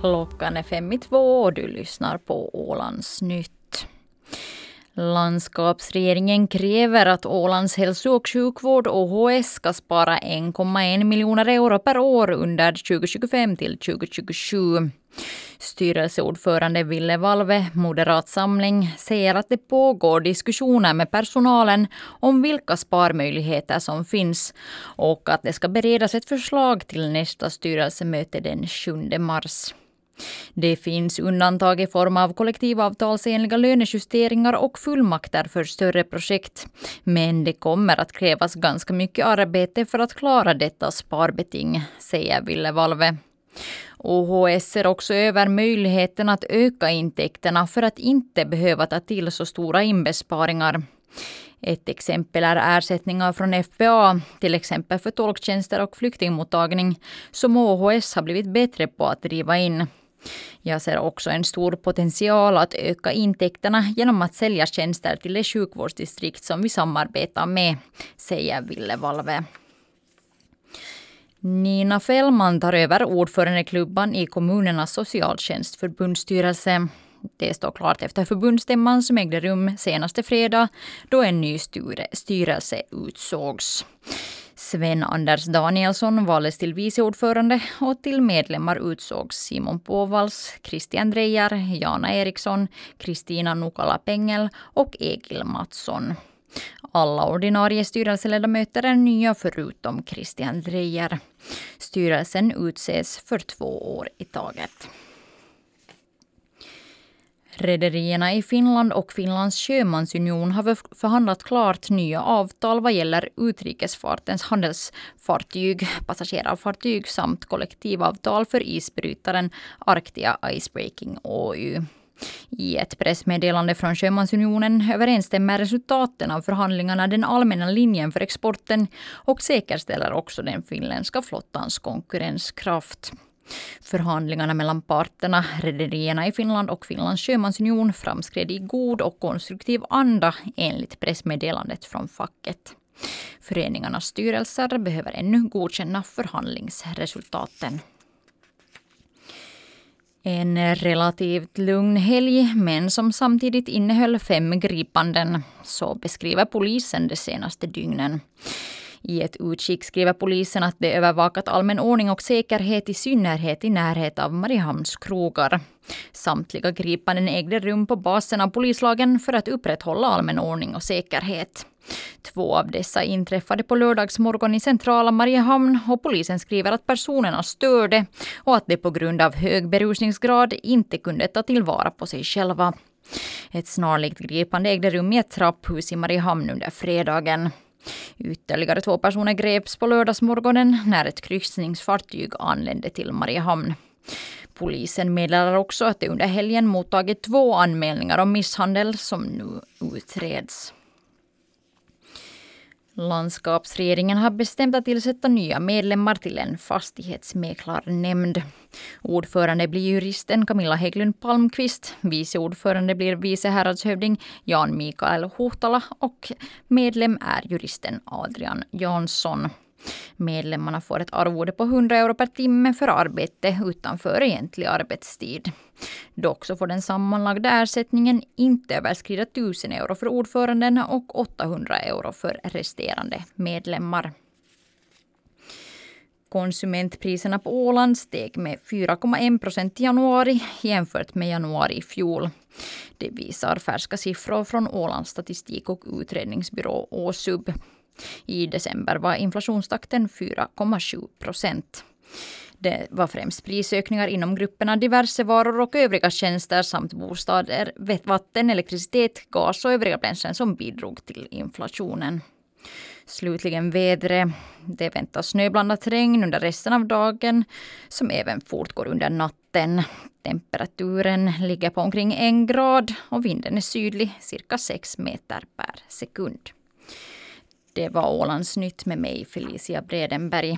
Klockan är fem i två och du lyssnar på Ålands Nytt. Landskapsregeringen kräver att Ålands hälso och sjukvård, OHS, ska spara 1,1 miljoner euro per år under 2025 till 2027. Styrelseordförande Ville Valve, Moderat Samling, säger att det pågår diskussioner med personalen om vilka sparmöjligheter som finns och att det ska beredas ett förslag till nästa styrelsemöte den 7 mars. Det finns undantag i form av kollektivavtalsenliga lönejusteringar och fullmakter för större projekt. Men det kommer att krävas ganska mycket arbete för att klara detta sparbeting, säger Ville Valve. OHS ser också över möjligheten att öka intäkterna för att inte behöva ta till så stora inbesparingar. Ett exempel är ersättningar från FBA, till exempel för tolktjänster och flyktingmottagning, som OHS har blivit bättre på att driva in. Jag ser också en stor potential att öka intäkterna genom att sälja tjänster till de sjukvårdsdistrikt som vi samarbetar med, säger Ville Valve. Nina Fällman tar över ordförandeklubban i kommunernas socialtjänstförbundsstyrelse. Det står klart efter förbundsstämman som ägde rum senaste fredag då en ny styrelse utsågs. Sven-Anders Danielsson valdes till vice ordförande och till medlemmar utsågs Simon Påvals, Christian Drejar, Jana Eriksson, Kristina Nukala Pengel och Egil Mattsson. Alla ordinarie styrelseledamöter är nya förutom Christian Drejer. Styrelsen utses för två år i taget. Rederierna i Finland och Finlands sjömansunion har förhandlat klart nya avtal vad gäller utrikesfartens handelsfartyg, passagerarfartyg samt kollektivavtal för isbrytaren Arctia Icebreaking OY. I ett pressmeddelande från Sjömansunionen överensstämmer resultaten av förhandlingarna den allmänna linjen för exporten och säkerställer också den finländska flottans konkurrenskraft. Förhandlingarna mellan parterna, rederierna i Finland och Finlands sjömansunion framskred i god och konstruktiv anda enligt pressmeddelandet från facket. Föreningarnas styrelser behöver ännu godkänna förhandlingsresultaten. En relativt lugn helg, men som samtidigt innehöll fem gripanden. Så beskriver polisen de senaste dygnen. I ett utskick skriver polisen att de övervakat allmän ordning och säkerhet i synnerhet i närhet av Mariehamns krogar. Samtliga gripanden ägde rum på basen av polislagen för att upprätthålla allmän ordning och säkerhet. Två av dessa inträffade på lördagsmorgon i centrala Mariehamn och polisen skriver att personerna störde och att de på grund av hög berusningsgrad inte kunde ta tillvara på sig själva. Ett snarlikt gripande ägde rum i ett trapphus i Mariehamn under fredagen. Ytterligare två personer greps på lördagsmorgonen när ett kryssningsfartyg anlände till Mariehamn. Polisen meddelar också att de under helgen mottagit två anmälningar om misshandel som nu utreds. Landskapsregeringen har bestämt att tillsätta nya medlemmar till en fastighetsmäklarnämnd. Ordförande blir juristen Camilla Hägglund Palmqvist, vice ordförande blir vice häradshövding Jan Mikael Huhtala och medlem är juristen Adrian Jansson. Medlemmarna får ett arvode på 100 euro per timme för arbete utanför egentlig arbetstid. Dock så får den sammanlagda ersättningen inte överskrida 1000 euro för ordföranden och 800 euro för resterande medlemmar. Konsumentpriserna på Åland steg med 4,1 procent i januari jämfört med januari i fjol. Det visar färska siffror från Ålands statistik och utredningsbyrå Åsub. I december var inflationstakten 4,7 procent. Det var främst prisökningar inom grupperna diverse varor och övriga tjänster samt bostäder, vatten, elektricitet, gas och övriga bränslen som bidrog till inflationen. Slutligen vädret. Det väntas snöblandat regn under resten av dagen som även fortgår under natten. Temperaturen ligger på omkring en grad och vinden är sydlig, cirka 6 meter per sekund. Det var Ålandsnytt med mig, Felicia Bredenberg.